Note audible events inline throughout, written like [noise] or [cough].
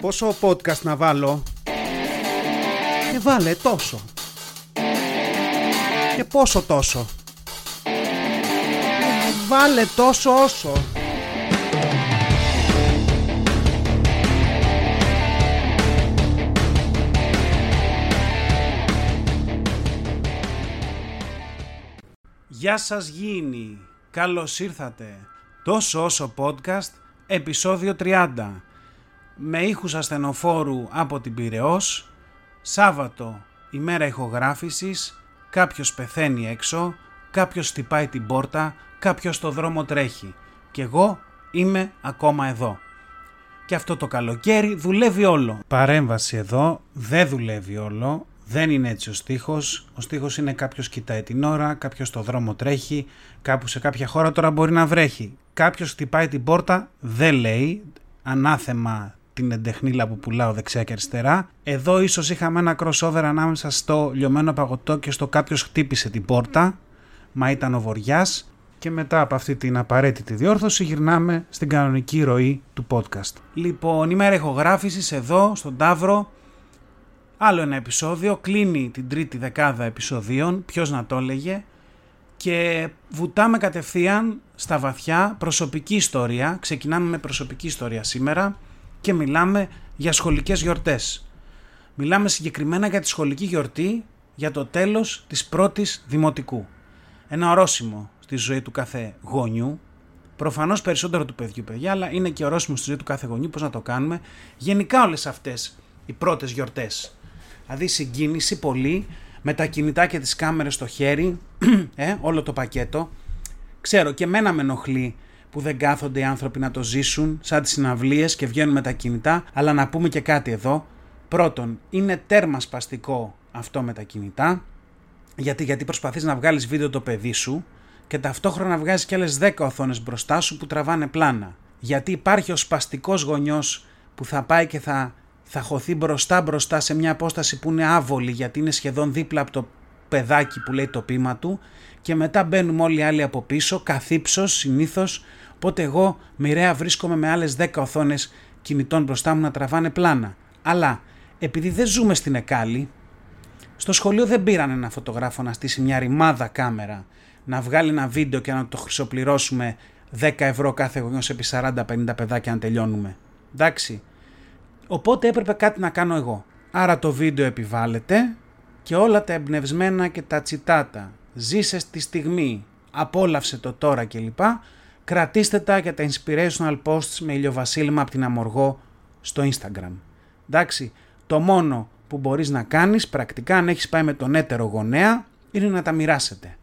Πόσο podcast να βάλω; Και βάλε τόσο. Και πόσο τόσο. Βάλε τόσο όσο. Γεια σας γίνει. Καλώς ήρθατε. Τόσο όσο podcast, επεισόδιο 30. Με ήχους ασθενοφόρου από την Πυραιός, Σάββατο, ημέρα ηχογράφησης, κάποιος πεθαίνει έξω, κάποιος χτυπάει την πόρτα, κάποιος στο δρόμο τρέχει. Και εγώ είμαι ακόμα εδώ. Και αυτό το καλοκαίρι δουλεύει όλο. Παρέμβαση εδώ δεν δουλεύει όλο. Δεν είναι έτσι ο στίχος. Ο στίχος είναι κάποιος κοιτάει την ώρα, κάποιος στο δρόμο τρέχει, κάπου σε κάποια χώρα τώρα μπορεί να βρέχει. Κάποιος χτυπάει την πόρτα, δεν λέει, ανάθεμα την εντεχνίλα που πουλάω δεξιά και αριστερά. Εδώ ίσως είχαμε ένα crossover ανάμεσα στο λιωμένο παγωτό και στο κάποιος χτύπησε την πόρτα, μα ήταν ο Βοριάς. Και μετά από αυτή την απαραίτητη διόρθωση γυρνάμε στην κανονική ροή του podcast. Λοιπόν, ημέρα ηχογράφησης εδώ στον Ταύρο Άλλο ένα επεισόδιο, κλείνει την τρίτη δεκάδα επεισοδίων, ποιος να το έλεγε, και βουτάμε κατευθείαν στα βαθιά προσωπική ιστορία. Ξεκινάμε με προσωπική ιστορία σήμερα και μιλάμε για σχολικές γιορτές. Μιλάμε συγκεκριμένα για τη σχολική γιορτή για το τέλος της πρώτης δημοτικού. Ένα ορόσημο στη ζωή του κάθε γονιού, προφανώς περισσότερο του παιδιού, παιδιά, αλλά είναι και ορόσημο στη ζωή του κάθε γονιού. Πώς να το κάνουμε. Γενικά όλες αυτές οι πρώτες γιορτές Δηλαδή συγκίνηση πολύ με τα κινητά και τις κάμερες στο χέρι, [clears throat] ε, όλο το πακέτο. Ξέρω και μένα με ενοχλεί που δεν κάθονται οι άνθρωποι να το ζήσουν σαν τις συναυλίες και βγαίνουν με τα κινητά, αλλά να πούμε και κάτι εδώ. Πρώτον, είναι τέρμα σπαστικό αυτό με τα κινητά, γιατί, γιατί προσπαθείς να βγάλεις βίντεο το παιδί σου και ταυτόχρονα να βγάζεις και άλλες 10 οθόνες μπροστά σου που τραβάνε πλάνα. Γιατί υπάρχει ο σπαστικός γονιός που θα πάει και θα θα χωθεί μπροστά μπροστά σε μια απόσταση που είναι άβολη γιατί είναι σχεδόν δίπλα από το παιδάκι που λέει το πείμα του και μετά μπαίνουμε όλοι οι άλλοι από πίσω, καθύψος συνήθως, οπότε εγώ μοιραία βρίσκομαι με άλλες 10 οθόνες κινητών μπροστά μου να τραβάνε πλάνα. Αλλά επειδή δεν ζούμε στην Εκάλη, στο σχολείο δεν πήραν ένα φωτογράφο να στήσει μια ρημάδα κάμερα, να βγάλει ένα βίντεο και να το χρυσοπληρώσουμε 10 ευρώ κάθε γονιός επί 40-50 παιδάκια να τελειώνουμε. Εντάξει, Οπότε έπρεπε κάτι να κάνω εγώ. Άρα το βίντεο επιβάλλεται και όλα τα εμπνευσμένα και τα τσιτάτα. Ζήσε στη στιγμή, απόλαυσε το τώρα κλπ. Κρατήστε τα για τα inspirational posts με ηλιοβασίλεμα από την Αμοργό στο Instagram. Εντάξει, το μόνο που μπορείς να κάνεις πρακτικά αν έχεις πάει με τον έτερο γονέα είναι να τα μοιράσετε.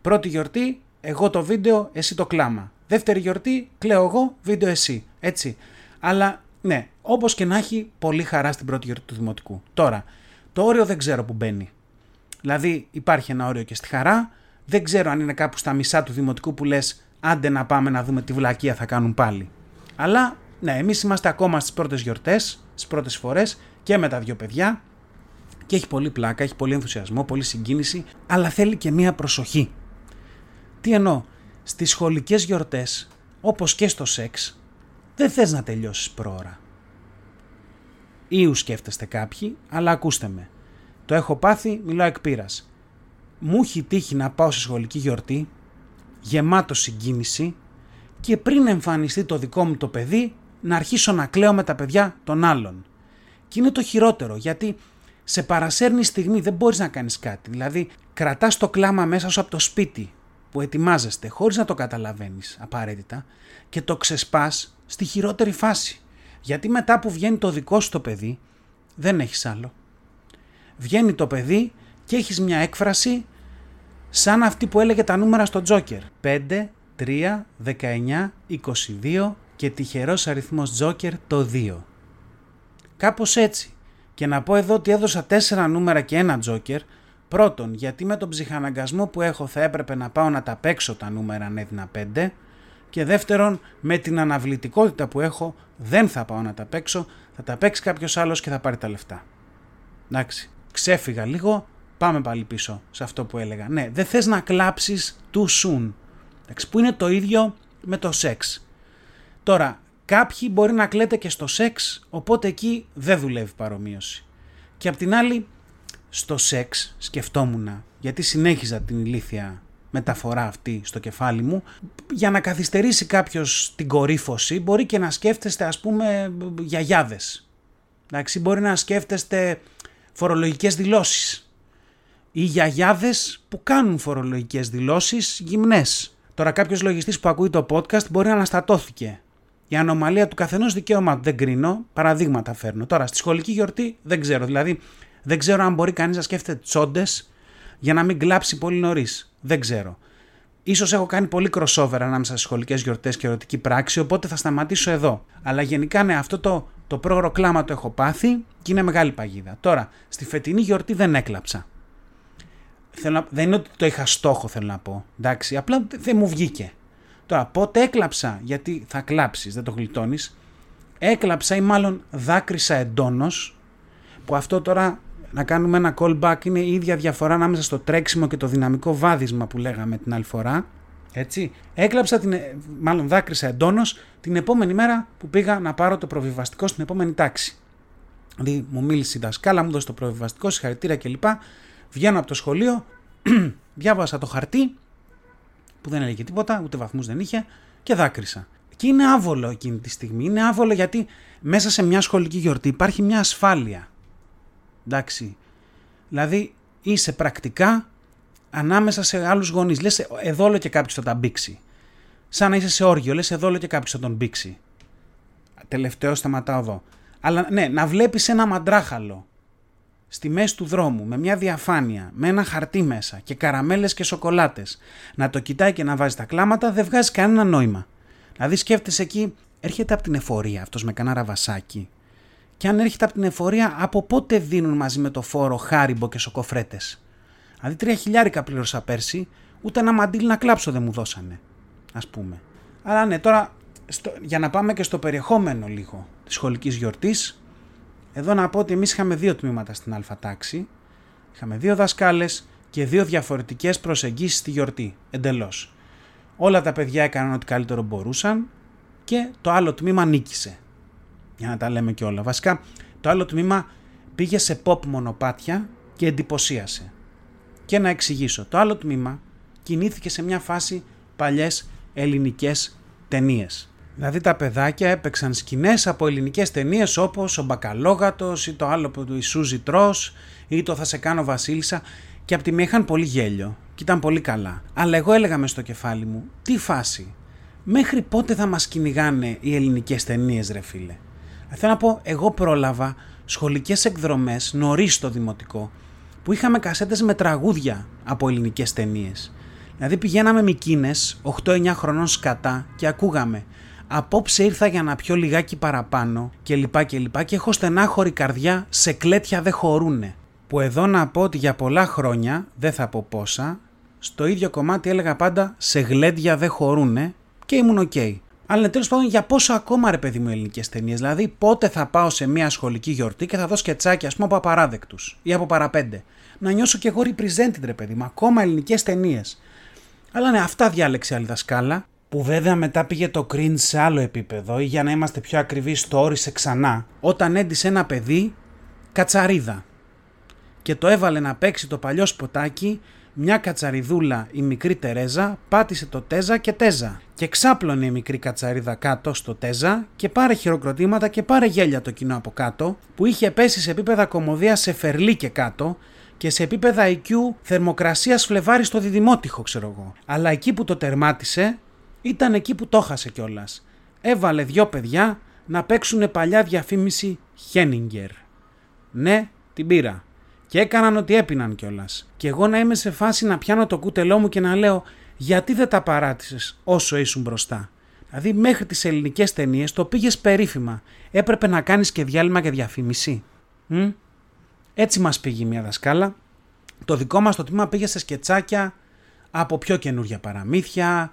Πρώτη γιορτή, εγώ το βίντεο, εσύ το κλάμα. Δεύτερη γιορτή, κλαίω εγώ, βίντεο εσύ. Έτσι. Αλλά ναι, όπως και να έχει, πολύ χαρά στην πρώτη γιορτή του Δημοτικού. Τώρα, το όριο δεν ξέρω που μπαίνει. Δηλαδή, υπάρχει ένα όριο και στη χαρά. Δεν ξέρω αν είναι κάπου στα μισά του Δημοτικού που λες, άντε να πάμε να δούμε τι βλακεία θα κάνουν πάλι. Αλλά, ναι, εμείς είμαστε ακόμα στις πρώτες γιορτές, στις πρώτες φορές και με τα δύο παιδιά. Και έχει πολύ πλάκα, έχει πολύ ενθουσιασμό, πολύ συγκίνηση, αλλά θέλει και μία προσοχή. Τι εννοώ, στις σχολικές γιορτές, όπως και στο σεξ, δεν θες να τελειώσεις πρόωρα. Ήου σκέφτεστε κάποιοι, αλλά ακούστε με. Το έχω πάθει, μιλάω εκ πείρας. Μου έχει τύχει να πάω σε σχολική γιορτή, γεμάτο συγκίνηση και πριν εμφανιστεί το δικό μου το παιδί, να αρχίσω να κλαίω με τα παιδιά των άλλων. Και είναι το χειρότερο, γιατί σε παρασέρνει στιγμή, δεν μπορείς να κάνεις κάτι. Δηλαδή, κρατάς το κλάμα μέσα σου από το σπίτι που ετοιμάζεστε, χωρίς να το καταλαβαίνεις απαραίτητα και το ξεσπάς στη χειρότερη φάση. Γιατί μετά που βγαίνει το δικό σου το παιδί, δεν έχεις άλλο. Βγαίνει το παιδί και έχεις μια έκφραση σαν αυτή που έλεγε τα νούμερα στο Τζόκερ. 5, 3, 19, 22 και τυχερός αριθμός Τζόκερ το 2. Κάπως έτσι. Και να πω εδώ ότι έδωσα 4 νούμερα και ένα Τζόκερ. Πρώτον, γιατί με τον ψυχαναγκασμό που έχω θα έπρεπε να πάω να τα παίξω τα νούμερα αν έδινα 5 και δεύτερον με την αναβλητικότητα που έχω δεν θα πάω να τα παίξω, θα τα παίξει κάποιος άλλος και θα πάρει τα λεφτά. Εντάξει, ξέφυγα λίγο, πάμε πάλι πίσω σε αυτό που έλεγα. Ναι, δεν θες να κλάψεις too soon, εντάξει, που είναι το ίδιο με το σεξ. Τώρα, Κάποιοι μπορεί να κλαίτε και στο σεξ, οπότε εκεί δεν δουλεύει παρομοίωση. Και απ' την άλλη, στο σεξ σκεφτόμουν, γιατί συνέχιζα την ηλίθια μεταφορά αυτή στο κεφάλι μου, για να καθυστερήσει κάποιος την κορύφωση μπορεί και να σκέφτεστε ας πούμε γιαγιάδες. Εντάξει, μπορεί να σκέφτεστε φορολογικές δηλώσεις ή γιαγιάδες που κάνουν φορολογικές δηλώσεις γυμνές. Τώρα κάποιος λογιστής που ακούει το podcast μπορεί να αναστατώθηκε. Η ανομαλία του καθενός δικαίωμα δεν κρίνω, παραδείγματα φέρνω. Τώρα στη σχολική γιορτή δεν ξέρω, δηλαδή δεν ξέρω αν μπορεί κανείς να σκέφτεται τσόντες για να μην κλάψει πολύ νωρίς. Δεν ξέρω. Ίσως έχω κάνει πολύ crossover ανάμεσα στις σχολικές γιορτές και ερωτική πράξη, οπότε θα σταματήσω εδώ. Αλλά γενικά ναι, αυτό το, το πρόγρο κλάμα το έχω πάθει και είναι μεγάλη παγίδα. Τώρα, στη φετινή γιορτή δεν έκλαψα. Θέλω δεν είναι ότι το είχα στόχο, θέλω να πω. Εντάξει, απλά δεν μου βγήκε. Τώρα, πότε έκλαψα, γιατί θα κλάψεις, δεν το γλιτώνεις. Έκλαψα ή μάλλον δάκρυσα εντόνως, που αυτό τώρα να κάνουμε ένα callback είναι η ίδια διαφορά ανάμεσα στο τρέξιμο και το δυναμικό βάδισμα που λέγαμε την άλλη φορά. Έτσι. Έκλαψα, την, μάλλον δάκρυσα εντόνως την επόμενη μέρα που πήγα να πάρω το προβιβαστικό στην επόμενη τάξη. Δηλαδή μου μίλησε η δασκάλα, μου δώσε το προβιβαστικό, συγχαρητήρια κλπ. Βγαίνω από το σχολείο, [clears throat] διάβασα το χαρτί που δεν έλεγε τίποτα, ούτε βαθμούς δεν είχε και δάκρυσα. Και είναι άβολο εκείνη τη στιγμή. Είναι άβολο γιατί μέσα σε μια σχολική γιορτή υπάρχει μια ασφάλεια. Εντάξει. Δηλαδή είσαι πρακτικά ανάμεσα σε άλλους γονείς. Λες εδώ όλο και κάποιος θα τα μπήξει. Σαν να είσαι σε όργιο, λες εδώ όλο και κάποιος θα τον μπήξει. Τελευταίο σταματάω εδώ. Αλλά ναι, να βλέπεις ένα μαντράχαλο στη μέση του δρόμου με μια διαφάνεια, με ένα χαρτί μέσα και καραμέλες και σοκολάτες, να το κοιτάει και να βάζει τα κλάματα δεν βγάζει κανένα νόημα. Δηλαδή σκέφτεσαι εκεί, έρχεται από την εφορία αυτός με κανένα ραβασάκι και αν έρχεται από την εφορία, από πότε δίνουν μαζί με το φόρο χάριμπο και σοκοφρέτες; Δηλαδή τρία χιλιάρικα πλήρωσα πέρσι, ούτε ένα μαντίλ να κλάψω δεν μου δώσανε. Α πούμε. Αλλά ναι, τώρα στο, για να πάμε και στο περιεχόμενο λίγο της σχολικής γιορτής, εδώ να πω ότι εμείς είχαμε δύο τμήματα στην Α τάξη. Είχαμε δύο δασκάλες και δύο διαφορετικές προσεγγίσεις στη γιορτή. Εντελώς. Όλα τα παιδιά έκαναν ό,τι καλύτερο μπορούσαν και το άλλο τμήμα νίκησε για να τα λέμε και όλα. Βασικά το άλλο τμήμα πήγε σε pop μονοπάτια και εντυπωσίασε. Και να εξηγήσω, το άλλο τμήμα κινήθηκε σε μια φάση παλιές ελληνικές ταινίες. Δηλαδή τα παιδάκια έπαιξαν σκηνές από ελληνικές ταινίες όπως ο Μπακαλόγατος ή το άλλο που του Ισούζη Τρός ή το Θα σε κάνω Βασίλισσα και από τη μία είχαν πολύ γέλιο και ήταν πολύ καλά. Αλλά εγώ έλεγα μες στο κεφάλι μου, τι φάση, μέχρι πότε θα μας κυνηγάνε οι ελληνικές ταινίες ρε φίλε; Θέλω να πω, εγώ πρόλαβα σχολικές εκδρομές νωρίς στο δημοτικό που είχαμε κασέτες με τραγούδια από ελληνικές ταινίες. Δηλαδή πηγαίναμε μικίνες 8-9 χρονών σκατά και ακούγαμε Απόψε ήρθα για να πιω λιγάκι παραπάνω και λοιπά και λοιπά και έχω στενάχωρη καρδιά, σεκλέτια δεν χωρούνε. Που εδώ να πω ότι για πολλά χρόνια, δεν θα πω πόσα, στο ίδιο κομμάτι έλεγα πάντα σε γλέντια δεν χωρούνε και ήμουν OK. Okay. Αλλά τέλος πάντων για πόσο ακόμα ρε παιδί μου ελληνικές ταινίες. Δηλαδή πότε θα πάω σε μια σχολική γιορτή και θα δω σκετσάκια ας πούμε από απαράδεκτους ή από Παρά Πέντε. Να νιώσω κι εγώ represented ρε παιδί μου, ακόμα ελληνικές ταινίες. Αλλά ναι, αυτά διάλεξε άλλη δασκάλα. Που βέβαια μετά πήγε το cringe σε άλλο επίπεδο ή για να είμαστε πιο ακριβείς το όρισε ξανά όταν έντυσε ένα παιδί κατσαρίδα και το έβαλε να παίξει το παλιό σποτάκι μια κατσαριδούλα η μικρή Τερέζα πάτησε το τέζα και τέζα και ξάπλωνε η μικρή κατσαρίδα κάτω στο τέζα και πάρε χειροκροτήματα και πάρε γέλια το κοινό από κάτω που είχε πέσει σε επίπεδα κομμωδία σε φερλί και κάτω και σε επίπεδα IQ θερμοκρασίας φλεβάρι στο διδημότυχο ξέρω εγώ. Αλλά εκεί που το τερμάτισε ήταν εκεί που το χάσε κιόλας. Έβαλε δυο παιδιά να παίξουν παλιά διαφήμιση Χένιγκερ. Ναι, την πήρα. Και έκαναν ότι έπιναν κιόλας. Και εγώ να είμαι σε φάση να πιάνω το κούτελό μου και να λέω γιατί δεν τα παράτησες όσο ήσουν μπροστά; Δηλαδή μέχρι τις ελληνικές ταινίες το πήγες περίφημα. Έπρεπε να κάνεις και διάλειμμα για διαφήμιση. Μ; Έτσι μας πήγε μια δασκάλα. Το δικό μας το τμήμα πήγε σε σκετσάκια από πιο καινούργια παραμύθια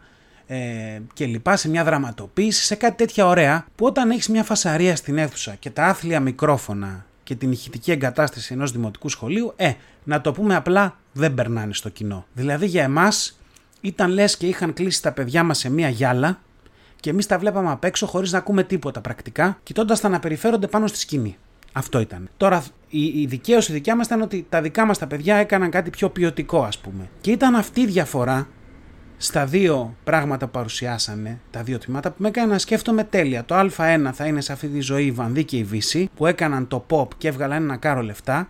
ε, και λοιπά, σε μια δραματοποίηση, σε κάτι τέτοια ωραία που όταν έχεις μια φασαρία στην αίθουσα και τα άθλια μικρόφωνα και την ηχητική εγκατάσταση ενός δημοτικού σχολείου, ε, να το πούμε απλά, δεν περνάνε στο κοινό. Δηλαδή για εμάς ήταν λες και είχαν κλείσει τα παιδιά μας σε μία γυάλα και εμείς τα βλέπαμε απ' έξω χωρίς να ακούμε τίποτα πρακτικά, κοιτώντας τα να περιφέρονται πάνω στη σκηνή. Αυτό ήταν. Τώρα, η, η δικαίωση δικιά μας ήταν ότι τα δικά μας τα παιδιά έκαναν κάτι πιο ποιοτικό, ας πούμε. Και ήταν αυτή η διαφορά στα δύο πράγματα που παρουσιάσανε, τα δύο τμήματα, που με έκανε να σκέφτομαι τέλεια. Το Α1 θα είναι σε αυτή τη ζωή η Βανδί και η Βύση, που έκαναν το pop και έβγαλαν ένα κάρο λεφτά.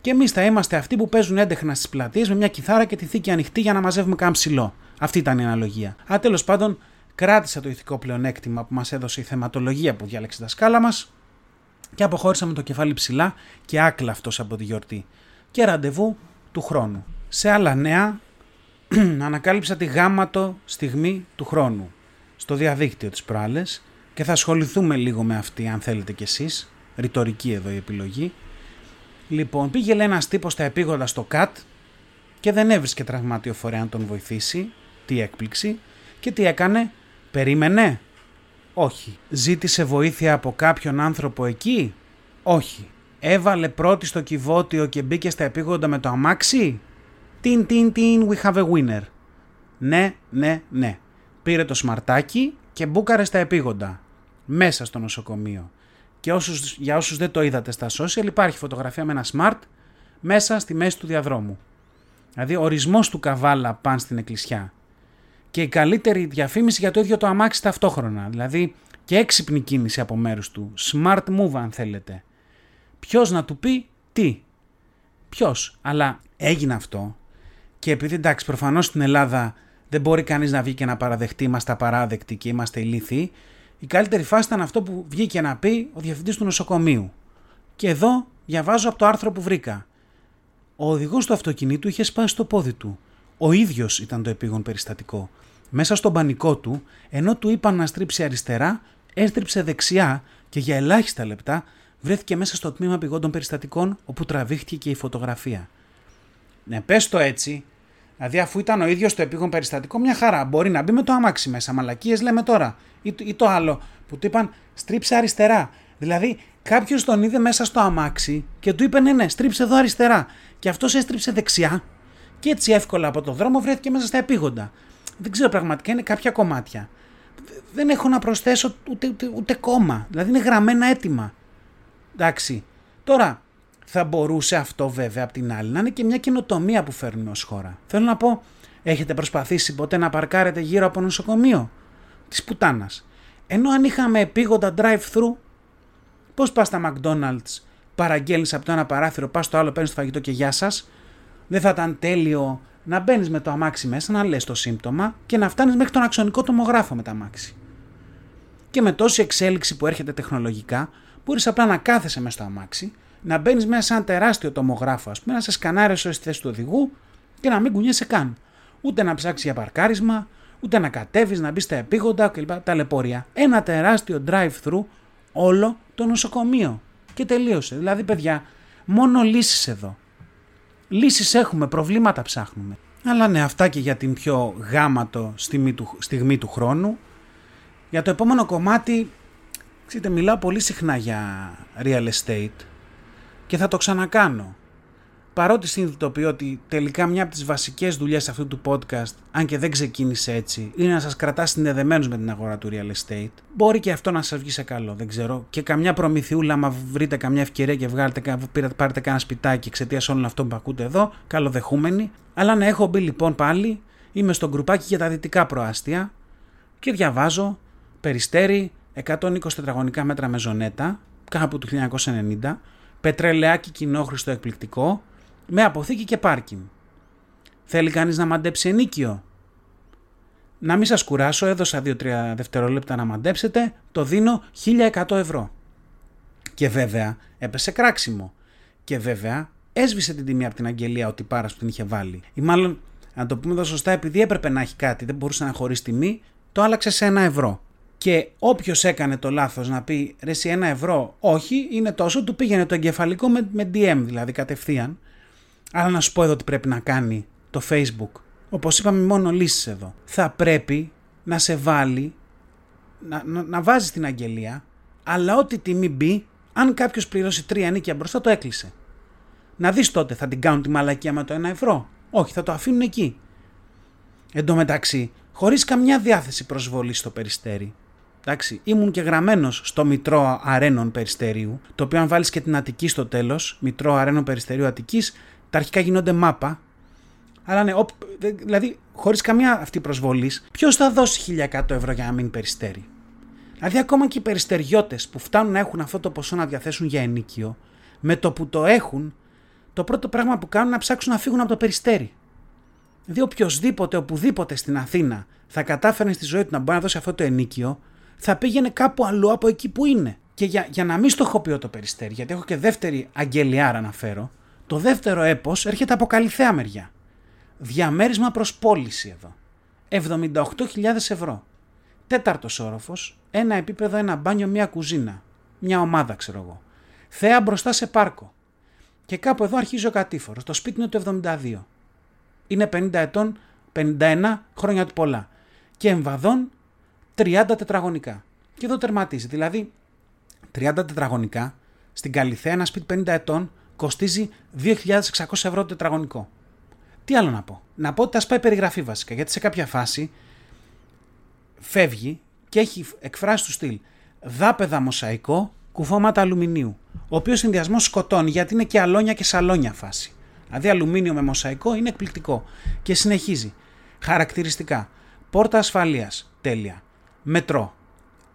Και εμείς θα είμαστε αυτοί που παίζουν έντεχνα στις πλατείες με μια κιθάρα και τη θήκη ανοιχτή για να μαζεύουμε καν ψηλό. Αυτή ήταν η αναλογία. Α, τέλος πάντων, κράτησα το ηθικό πλεονέκτημα που μας έδωσε η θεματολογία που διάλεξε τα σκάλα μας και αποχώρησα με το κεφάλι ψηλά και άκλαυτος από τη γιορτή. Και ραντεβού του χρόνου. Σε άλλα νέα, [clears throat] ανακάλυψα τη γάματο στιγμή του χρόνου στο διαδίκτυο της προάλλες και θα ασχοληθούμε λίγο με αυτή αν θέλετε κι εσείς, ρητορική εδώ η επιλογή. Λοιπόν, πήγε λέει ένας τύπος στα επίγοντα στο ΚΑΤ και δεν έβρισκε τραυματίο φορέα να τον βοηθήσει, τι έκπληξη, και τι έκανε, περίμενε, όχι. Ζήτησε βοήθεια από κάποιον άνθρωπο εκεί, όχι. Έβαλε πρώτη στο κυβότιο και μπήκε στα επίγοντα με το αμάξι, Τιν, τιν, τιν, we have a winner. Ναι, ναι, ναι. Πήρε το σμαρτάκι και μπούκαρε στα επίγοντα. Μέσα στο νοσοκομείο. Και όσους, για όσους δεν το είδατε στα social υπάρχει φωτογραφία με ένα smart μέσα στη μέση του διαδρόμου. Δηλαδή ορισμός του καβάλα παν στην εκκλησιά. Και η καλύτερη διαφήμιση για το ίδιο το αμάξι ταυτόχρονα. Δηλαδή και έξυπνη κίνηση από μέρους του. Smart move αν θέλετε. Ποιος να του πει τι. Ποιος. Αλλά έγινε αυτό και επειδή εντάξει, προφανώς στην Ελλάδα δεν μπορεί κανείς να βγει και να παραδεχτεί, είμαστε απαράδεκτοι και είμαστε ηλίθιοι, η καλύτερη φάση ήταν αυτό που βγήκε να πει ο διευθυντής του νοσοκομείου. Και εδώ διαβάζω από το άρθρο που βρήκα. Ο οδηγός του αυτοκινήτου είχε σπάσει το πόδι του. Ο ίδιος ήταν το επίγον περιστατικό. Μέσα στον πανικό του, ενώ του είπαν να στρίψει αριστερά, έστριψε δεξιά και για ελάχιστα λεπτά βρέθηκε μέσα στο τμήμα πηγόντων περιστατικών όπου τραβήχτηκε και η φωτογραφία. Ναι, πες το έτσι, Δηλαδή, αφού ήταν ο ίδιος το επίγον περιστατικό, μια χαρά. Μπορεί να μπει με το αμάξι μέσα. Μαλακίες λέμε τώρα. Ή, ή το άλλο που του είπαν στρίψε αριστερά. Δηλαδή, κάποιος τον είδε μέσα στο αμάξι και του είπε ναι, ναι, στρίψε εδώ αριστερά. Και αυτός έστριψε δεξιά και έτσι εύκολα από το δρόμο βρέθηκε μέσα στα επίγοντα. Δεν ξέρω πραγματικά, είναι κάποια κομμάτια. Δεν έχω να προσθέσω ούτε, ούτε, ούτε κόμμα. Δηλαδή, είναι γραμμένα έτοιμα. Εντάξει. Τώρα, θα μπορούσε αυτό βέβαια απ' την άλλη να είναι και μια καινοτομία που φέρνουμε ως χώρα. Θέλω να πω, έχετε προσπαθήσει ποτέ να παρκάρετε γύρω από νοσοκομείο της πουτάνας; Ενώ αν είχαμε επίγοντα drive-thru, πώς πας στα McDonald's, παραγγέλνεις από το ένα παράθυρο, πας στο άλλο, παίρνεις το φαγητό και γεια σας, δεν θα ήταν τέλειο να μπαίνεις με το αμάξι μέσα, να λες το σύμπτωμα και να φτάνεις μέχρι τον αξονικό τομογράφο με το αμάξι. Και με τόση εξέλιξη που έρχεται τεχνολογικά, μπορείς απλά να κάθεσαι μέσα στο αμάξι, να μπαίνεις μέσα σε ένα τεράστιο τομογράφο, ας πούμε, να σε σκανάρει ω στη θέση του οδηγού και να μην κουνιέσαι καν. Ούτε να ψάξεις για παρκάρισμα, ούτε να κατέβεις, να μπεις στα επίγοντα κλπ. Ταλαιπωρία. Ένα τεράστιο drive-thru όλο το νοσοκομείο. Και τελείωσε. Δηλαδή, παιδιά, μόνο λύσεις εδώ. Λύσεις έχουμε, προβλήματα ψάχνουμε. Αλλά ναι, αυτά και για την πιο γάματο στιγμή του, στιγμή του χρόνου. Για το επόμενο κομμάτι, ξέρετε, μιλάω πολύ συχνά για real estate και θα το ξανακάνω. Παρότι συνειδητοποιώ ότι τελικά μια από τις βασικές δουλειές αυτού του podcast, αν και δεν ξεκίνησε έτσι, είναι να σας κρατάς συνδεδεμένους με την αγορά του real estate, μπορεί και αυτό να σας βγει σε καλό, δεν ξέρω. Και καμιά προμηθειούλα, άμα βρείτε καμιά ευκαιρία και βγάλετε, πάρετε κανένα σπιτάκι εξαιτίας όλων αυτών που ακούτε εδώ, καλοδεχούμενοι. Αλλά να έχω μπει λοιπόν πάλι, είμαι στο γκρουπάκι για τα δυτικά προάστια και διαβάζω περιστέρι 120 τετραγωνικά μέτρα με ζωνέτα, κάπου του 1990, πετρελαιάκι κοινόχρηστο εκπληκτικό, με αποθήκη και πάρκινγκ. Θέλει κανείς να μαντέψει ενίκιο; Να μην σας κουράσω, έδωσα 2-3 δευτερόλεπτα να μαντέψετε, το δίνω 1100 ευρώ. Και βέβαια έπεσε κράξιμο. Και βέβαια έσβησε την τιμή από την αγγελία ότι πάρας που την είχε βάλει. Ή μάλλον, να το πούμε εδώ σωστά, επειδή έπρεπε να έχει κάτι, δεν μπορούσε να χωρίσει τιμή, το άλλαξε σε ένα ευρώ. Και όποιος έκανε το λάθος να πει ρε εσύ ένα ευρώ, όχι, είναι τόσο, του πήγαινε το εγκεφαλικό με, με DM δηλαδή κατευθείαν. Αλλά να σου πω εδώ τι πρέπει να κάνει το Facebook. Όπως είπαμε μόνο λύσεις εδώ. Θα πρέπει να σε βάλει, να, να, να βάζει την αγγελία, αλλά ό,τι τιμή μπει, αν κάποιος πληρώσει τρία νίκια μπροστά, το έκλεισε. Να δεις τότε, θα την κάνουν τη μαλακία με το ένα ευρώ. Όχι, θα το αφήνουν εκεί. Εν τω μεταξύ, χωρίς καμιά διάθεση προσβολής στο περιστέρι, Εντάξει, ήμουν και γραμμένος στο Μητρό Αρένων Περιστερίου, το οποίο αν βάλεις και την Αττική στο τέλος, Μητρό Αρένων Περιστερίου Αττικής, τα αρχικά γίνονται μάπα. Αλλά ναι, δηλαδή χωρίς καμία αυτή προσβολή, ποιος θα δώσει 1100 ευρώ για να μείνει περιστέρι. Δηλαδή, ακόμα και οι περιστεριώτες που φτάνουν να έχουν αυτό το ποσό να διαθέσουν για ενίκιο, με το που το έχουν, το πρώτο πράγμα που κάνουν είναι να ψάξουν να φύγουν από το περιστέρι. Δηλαδή, οποιοδήποτε, οπουδήποτε στην Αθήνα θα κατάφερε στη ζωή του να μπορεί να δώσει αυτό το ενίκιο, θα πήγαινε κάπου αλλού από εκεί που είναι. Και για, για να μην στοχοποιώ το περιστέρι, γιατί έχω και δεύτερη αγγελιάρα να φέρω, το δεύτερο έπος έρχεται από καλυθέα μεριά. Διαμέρισμα προς πώληση εδώ. 78.000 ευρώ. Τέταρτος όροφος, ένα επίπεδο, ένα μπάνιο, μια κουζίνα. Μια ομάδα ξέρω εγώ. Θέα μπροστά σε πάρκο. Και κάπου εδώ αρχίζει ο κατήφορος. Το σπίτι είναι το 72. Είναι 50 ετών, 51 χρόνια του πολλά. Και εμβαδόν 30 τετραγωνικά. Και εδώ τερματίζει. Δηλαδή 30 τετραγωνικά στην Καλυθέα ένα σπίτι 50 ετών κοστίζει 2.600 ευρώ το τετραγωνικό. Τι άλλο να πω; Να πω ότι τα σπάει περιγραφή βασικά γιατί σε κάποια φάση φεύγει και έχει εκφράσει του στυλ δάπεδα μοσαϊκό, κουφώματα αλουμινίου. Ο οποίος συνδυασμός σκοτώνει γιατί είναι και αλόνια και σαλόνια φάση. Δηλαδή αλουμίνιο με μοσαϊκό είναι εκπληκτικό. Και συνεχίζει. Χαρακτηριστικά. Πόρτα ασφαλείας. Τέλεια. Μετρό.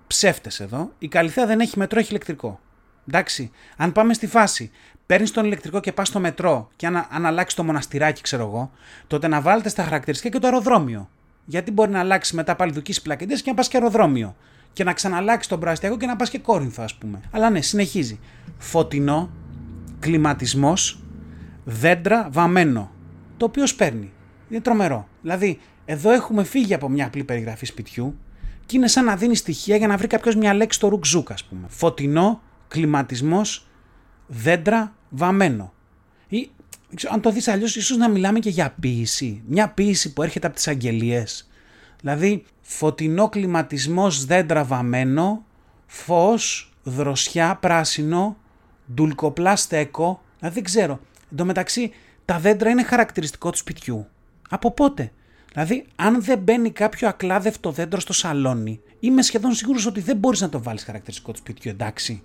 Ψεύτες εδώ. Η Καλυθέα δεν έχει μετρό, έχει ηλεκτρικό. Εντάξει. Αν πάμε στη φάση, παίρνεις τον ηλεκτρικό και πας στο μετρό και αν, αν αλλάξεις το μοναστηράκι, ξέρω εγώ, τότε να βάλετε στα χαρακτηριστικά και το αεροδρόμιο. Γιατί μπορεί να αλλάξεις μετά πάλι δουκί πλακεντέ και να πας και αεροδρόμιο. Και να ξαναλλάξεις τον προαστιακό και να πας και κόρινθο, ας πούμε. Αλλά ναι, συνεχίζει. Φωτεινό, κλιματισμός, δέντρα βαμμένο. Το οποίο παίρνει. Είναι τρομερό. Δηλαδή, εδώ έχουμε φύγει από μια απλή περιγραφή σπιτιού και είναι σαν να δίνει στοιχεία για να βρει κάποιος μια λέξη στο ρουκζούκ, ας πούμε. Φωτεινό, κλιματισμός, δέντρα βαμμένο. Ή, αν το δεις αλλιώς, ίσως να μιλάμε και για ποίηση. Μια ποίηση που έρχεται από τις αγγελίες. Δηλαδή, φωτεινό κλιματισμός δέντρα βαμμένο, φως, δροσιά, πράσινο, ντουλκοπλά στέκο. Δηλαδή, δεν ξέρω. Εν τω μεταξύ, τα δέντρα είναι χαρακτηριστικό του σπιτιού. Από πότε; Δηλαδή, αν δεν μπαίνει κάποιο ακλάδευτο δέντρο στο σαλόνι, είμαι σχεδόν σίγουρος ότι δεν μπορείς να το βάλεις χαρακτηριστικό του σπιτιού, εντάξει.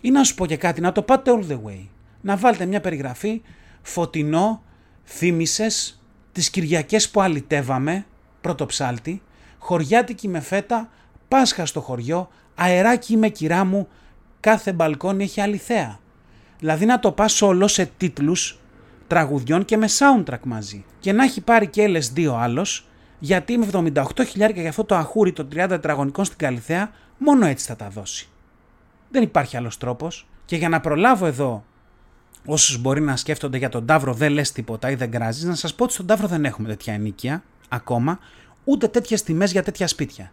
Ή να σου πω και κάτι, να το πάτε all the way. Να βάλετε μια περιγραφή, φωτεινό, θύμησες τις Κυριακές που αλυτεύαμε, πρώτο ψάλτη, χωριάτικη με φέτα, Πάσχα στο χωριό, αεράκι με κυρά μου, κάθε μπαλκόνι έχει αληθέα. Δηλαδή να το πας όλο σε τίτλους τραγουδιών και με soundtrack μαζί. Και να έχει πάρει και LSD ο άλλος, γιατί με 78 χιλιάρια για αυτό το αχούρι των 30 τετραγωνικών στην Καλυθέα, μόνο έτσι θα τα δώσει. Δεν υπάρχει άλλος τρόπος. Και για να προλάβω εδώ όσους μπορεί να σκέφτονται για τον Ταύρο δεν λες τίποτα ή δεν κράζεις, να σας πω ότι στον Ταύρο δεν έχουμε τέτοια ενίκεια ακόμα, ούτε τέτοιες τιμές για τέτοια σπίτια.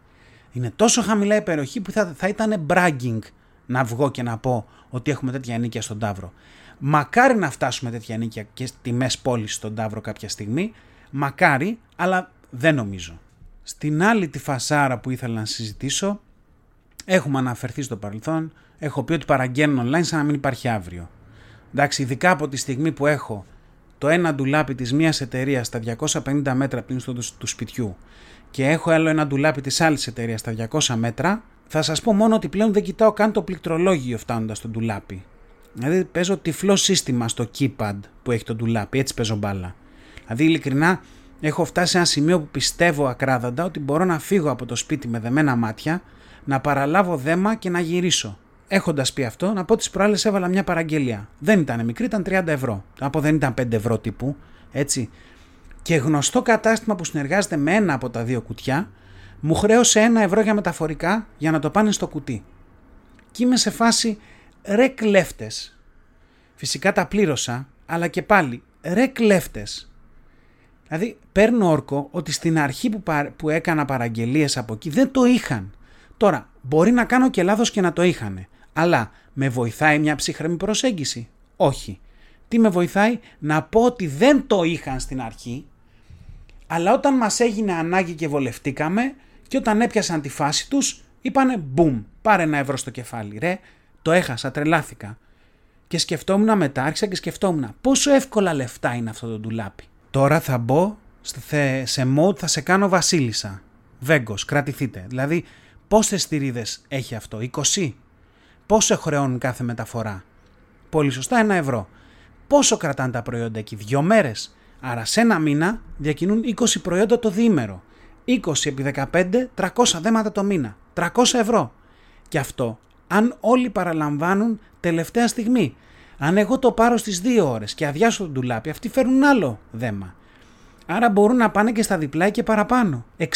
Είναι τόσο χαμηλά η περιοχή που θα, θα ήταν bragging να βγω και να πω ότι έχουμε τέτοια ενίκεια στον Ταύρο. Μακάρι να φτάσουμε τέτοια ενίκεια και τιμέ πόλης στον Ταύρο κάποια στιγμή, μακάρι, αλλά δεν νομίζω. Στην άλλη τη φασάρα που ήθελα να συζητήσω, έχουμε αναφερθεί στο παρελθόν έχω πει ότι παραγγέλνω online σαν να μην υπάρχει αύριο. Εντάξει, ειδικά από τη στιγμή που έχω το ένα ντουλάπι της μίας εταιρείας στα 250 μέτρα πριν στο του σπιτιού και έχω άλλο ένα ντουλάπι της άλλης εταιρείας στα 200 μέτρα, θα σας πω μόνο ότι πλέον δεν κοιτάω καν το πληκτρολόγιο φτάνοντας στο ντουλάπι. Δηλαδή παίζω τυφλό σύστημα στο keypad που έχει το ντουλάπι, έτσι παίζω μπάλα. Δηλαδή ειλικρινά έχω φτάσει σε ένα σημείο που πιστεύω ακράδαντα ότι μπορώ να φύγω από το σπίτι με δεμένα μάτια, να παραλάβω δέμα και να γυρίσω. Έχοντας πει αυτό, να πω τις προάλλες έβαλα μια παραγγελία. Δεν ήταν μικρή, ήταν 30 ευρώ. Να πω δεν ήταν 5 ευρώ τύπου. Έτσι. Και γνωστό κατάστημα που συνεργάζεται με ένα από τα δύο κουτιά, μου χρέωσε ένα ευρώ για μεταφορικά για να το πάνε στο κουτί. Και είμαι σε φάση ρε κλέφτε. Φυσικά τα πλήρωσα, αλλά και πάλι ρε κλέφτε. Δηλαδή παίρνω όρκο ότι στην αρχή που, που έκανα παραγγελίες από εκεί δεν το είχαν. Τώρα, μπορεί να κάνω και λάθος και να το είχαν. Αλλά με βοηθάει μια ψύχρεμη προσέγγιση; Όχι. Τι με βοηθάει; Να πω ότι δεν το είχαν στην αρχή, αλλά όταν μας έγινε ανάγκη και βολευτήκαμε και όταν έπιασαν τη φάση τους, είπανε μπουμ, πάρε ένα ευρώ στο κεφάλι. Ρε, το έχασα, τρελάθηκα. Και σκεφτόμουν μετά, άρχισα και σκεφτόμουν πόσο εύκολα λεφτά είναι αυτό το ντουλάπι. Τώρα θα μπω σε mode, θα σε κάνω βασίλισσα. Βέγκος, κρατηθείτε. Δηλαδή, Πόσες στηρίδες έχει αυτό, 20. Πόσο χρεώνουν κάθε μεταφορά; Πολύ σωστά, ένα ευρώ. Πόσο κρατάνε τα προϊόντα εκεί, δύο μέρες; Άρα σε ένα μήνα διακινούν 20 προϊόντα το διήμερο. 20 επί 15, 300 δέματα το μήνα. 300 ευρώ. Και αυτό αν όλοι παραλαμβάνουν τελευταία στιγμή. Αν εγώ το πάρω στις 2 ώρες και αδειάσω τον ντουλάπι, αυτοί φέρουν άλλο δέμα. Άρα μπορούν να πάνε και στα διπλά και παραπάνω. 600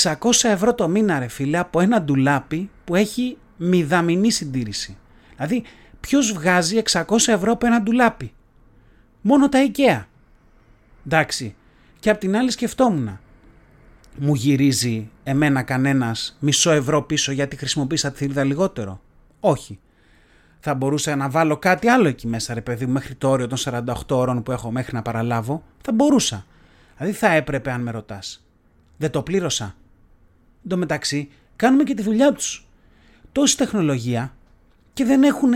ευρώ το μήνα ρε φίλε από ένα ντουλάπι που έχει μηδαμινή συντήρηση. Δηλαδή ποιος βγάζει 600 ευρώ από ένα ντουλάπι; Μόνο τα IKEA. Εντάξει. Και απ' την άλλη σκεφτόμουν. Μου γυρίζει εμένα κανένας μισό ευρώ πίσω γιατί χρησιμοποίησα τη θηρίδα λιγότερο; Όχι. Θα μπορούσα να βάλω κάτι άλλο εκεί μέσα, ρε παιδί μου, μέχρι το όριο των 48 ώρων που έχω μέχρι να παραλάβω. Θα μπορούσα. Δηλαδή θα έπρεπε, αν με ρωτάς. Δεν το πλήρωσα. Εν τω μεταξύ, κάνουμε και τη δουλειά τους. Τόση τεχνολογία και δεν έχουν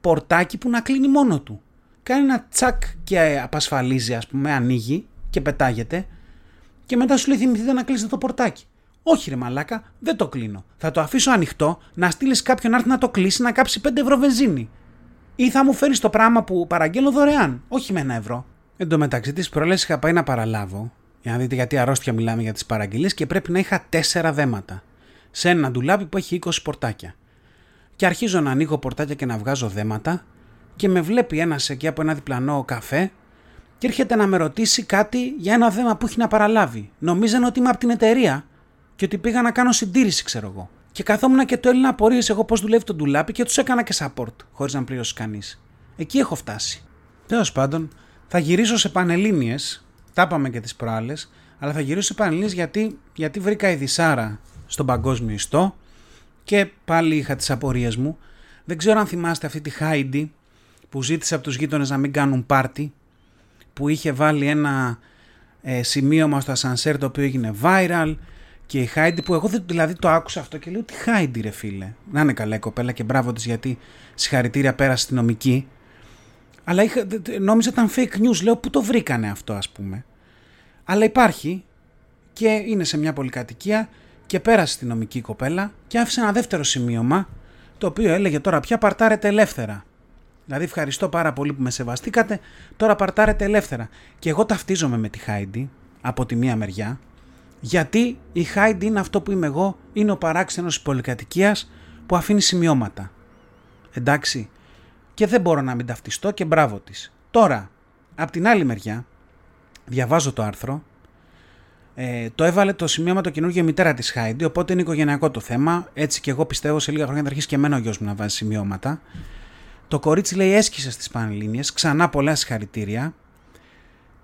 πορτάκι που να κλείνει μόνο του. Κάνει ένα τσακ και απασφαλίζει, ας πούμε, ανοίγει και πετάγεται και μετά σου λέει θυμηθείτε να κλείσετε το πορτάκι. Όχι, ρε Μαλάκα, δεν το κλείνω. Θα το αφήσω ανοιχτό να στείλεις κάποιον να έρθει να το κλείσει να κάψει 5 ευρώ βενζίνη. Ή θα μου φέρεις το πράγμα που παραγγέλνω δωρεάν, όχι με ένα ευρώ. Εν τω μεταξύ της προλέ είχα πάει να παραλάβω, για να δείτε γιατί αρρώστια μιλάμε για τις παραγγελίες και πρέπει να είχα 4 δέματα. Σε ένα ντουλάπι που έχει 20 πορτάκια. Και αρχίζω να ανοίγω πορτάκια και να βγάζω δέματα και με βλέπει ένας εκεί από ένα διπλανό καφέ και έρχεται να με ρωτήσει κάτι για ένα δέμα που έχει να παραλάβει. Νομίζανε ότι είμαι από την εταιρεία και ότι πήγα να κάνω συντήρηση, ξέρω εγώ. Και καθόμουν και το Έλληνα απορίες εγώ πώς δουλεύει το ντουλάπι και τους έκανα και support, χωρίς να πληρώσεις κανείς. Εκεί έχω φτάσει. Τέλος πάντων, θα γυρίσω σε πανελίνε. Τα είπαμε και τις προάλλες, αλλά θα γυρίσω σε πανελίνε γιατί, γιατί βρήκα ειδισάρα στον παγκόσμιο ιστό και πάλι είχα τις απορίες μου. Δεν ξέρω αν θυμάστε αυτή τη Χάιντι που ζήτησε από τους γείτονες να μην κάνουν πάρτι, που είχε βάλει ένα ε, σημείωμα στο ασανσέρ το οποίο έγινε viral και η Χάιντι που εγώ δηλαδή το άκουσα αυτό και λέω τι Χάιντι ρε φίλε. Να είναι καλά η κοπέλα και μπράβο της γιατί συγχαρητήρια πέρασε στην νομική. Αλλά είχα, νόμιζα ήταν fake news. Λέω πού το βρήκανε αυτό ας πούμε. Αλλά υπάρχει και είναι σε μια πολυκατοικία και πέρασε στην νομική κοπέλα και άφησε ένα δεύτερο σημείωμα το οποίο έλεγε τώρα πια παρτάρετε ελεύθερα. Δηλαδή ευχαριστώ πάρα πολύ που με σεβαστήκατε, τώρα παρτάρετε ελεύθερα. Και εγώ ταυτίζομαι με τη Χάιντι από τη μία μεριά γιατί η Χάιντι είναι αυτό που είμαι εγώ, είναι ο παράξενος της πολυκατοικίας που αφήνει σημειώματα. Εντάξει, και δεν μπορώ να μην ταυτιστώ και μπράβο της. Τώρα, από την άλλη μεριά, διαβάζω το άρθρο, ε, το έβαλε το σημείωμα το καινούργιο μητέρα της Χάιντι, οπότε είναι οικογενειακό το θέμα, έτσι και εγώ πιστεύω σε λίγα χρόνια θα αρχίσει και εμένα ο γιος μου να βάζει σημειώματα. Το κορίτσι λέει έσκησες στις Πανελλήνιες, ξανά πολλά συγχαρητήρια,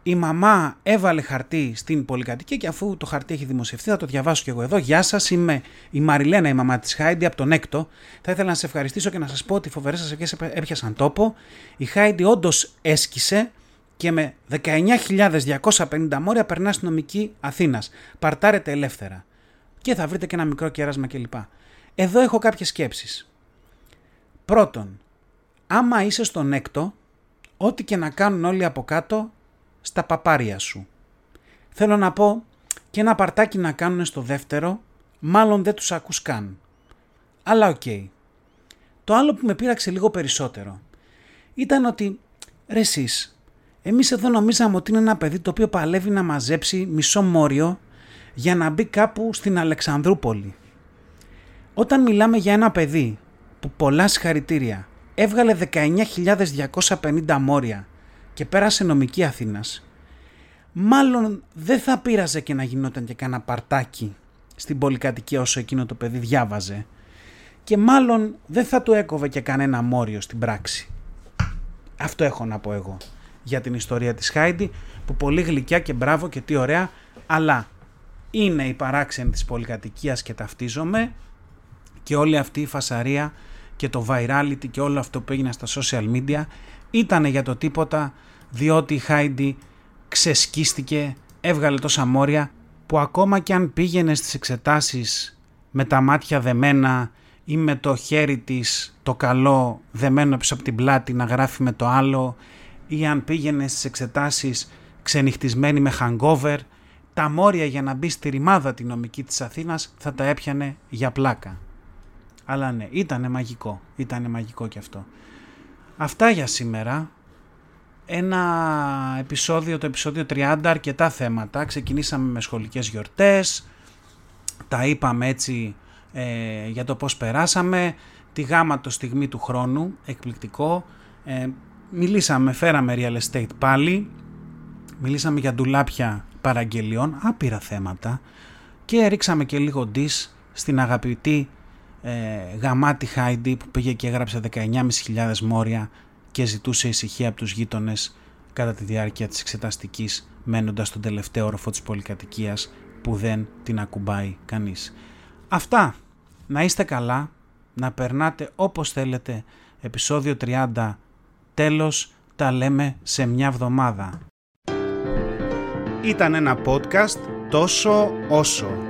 η μαμά έβαλε χαρτί στην πολυκατοικία και αφού το χαρτί έχει δημοσιευθεί θα το διαβάσω και εγώ εδώ. Γεια σας, είμαι η Μαριλένα, η μαμά της Χάιντι από τον Έκτο. Θα ήθελα να σε ευχαριστήσω και να σας πω ότι οι φοβερέ σας ευχέ έπιασαν τόπο. Η Χάιντι όντως έσκησε και με 19.250 μόρια περνά στην νομική Αθήνας. Παρτάρετε ελεύθερα. Και θα βρείτε και ένα μικρό κέρασμα κλπ. Εδώ έχω κάποιες σκέψεις. Πρώτον, άμα είσαι στον Έκτο, ό,τι και να κάνουν όλοι από κάτω στα παπάρια σου. Θέλω να πω και ένα παρτάκι να κάνουν στο δεύτερο, μάλλον δεν τους ακούς καν. Αλλά οκ. Το άλλο που με πείραξε λίγο περισσότερο ήταν ότι ρε εσείς, εμείς εδώ νομίζαμε ότι είναι ένα παιδί το οποίο παλεύει να μαζέψει μισό μόριο για να μπει κάπου στην Αλεξανδρούπολη. Όταν μιλάμε για ένα παιδί που πολλά συγχαρητήρια έβγαλε 19.250 μόρια και πέρασε νομική Αθήνας, μάλλον δεν θα πείραζε και να γινόταν και κάνα παρτάκι στην πολυκατοικία όσο εκείνο το παιδί διάβαζε και μάλλον δεν θα του έκοβε και κανένα μόριο στην πράξη. Αυτό έχω να πω εγώ για την ιστορία της Χάιντι που πολύ γλυκιά και μπράβο και τι ωραία αλλά είναι η παράξενη της πολυκατοικίας και ταυτίζομαι και όλη αυτή η φασαρία και το virality και όλο αυτό που έγινε στα social media ήταν για το τίποτα διότι η Χάιντι ξεσκίστηκε, έβγαλε τόσα μόρια που ακόμα και αν πήγαινε στις εξετάσεις με τα μάτια δεμένα ή με το χέρι της το καλό δεμένο πίσω από την πλάτη να γράφει με το άλλο ή αν πήγαινε στις εξετάσεις ξενυχτισμένη με hangover τα μόρια για να μπει στη ρημάδα τη νομική της Αθήνας θα τα έπιανε για πλάκα. Αλλά ναι, ήτανε μαγικό. Ήτανε μαγικό κι αυτό. Αυτά για σήμερα. Ένα επεισόδιο, το επεισόδιο 30, αρκετά θέματα. Ξεκινήσαμε με σχολικές γιορτές, τα είπαμε έτσι ε, για το πώς περάσαμε, τη γάμα το στιγμή του χρόνου, εκπληκτικό. Ε, μιλήσαμε, φέραμε real estate πάλι, μιλήσαμε για ντουλάπια παραγγελιών, άπειρα θέματα και ρίξαμε και λίγο dis στην αγαπητή ε, γαμάτη Χάιντι που πήγε και έγραψε 19.500 μόρια και ζητούσε ησυχία από τους γείτονες κατά τη διάρκεια της εξεταστικής μένοντας στον τελευταίο όροφο της πολυκατοικίας που δεν την ακουμπάει κανείς. Αυτά. Να είστε καλά, να περνάτε όπως θέλετε. Επισόδιο 30. Τέλος, τα λέμε σε μια εβδομάδα. Ήταν ένα podcast τόσο όσο.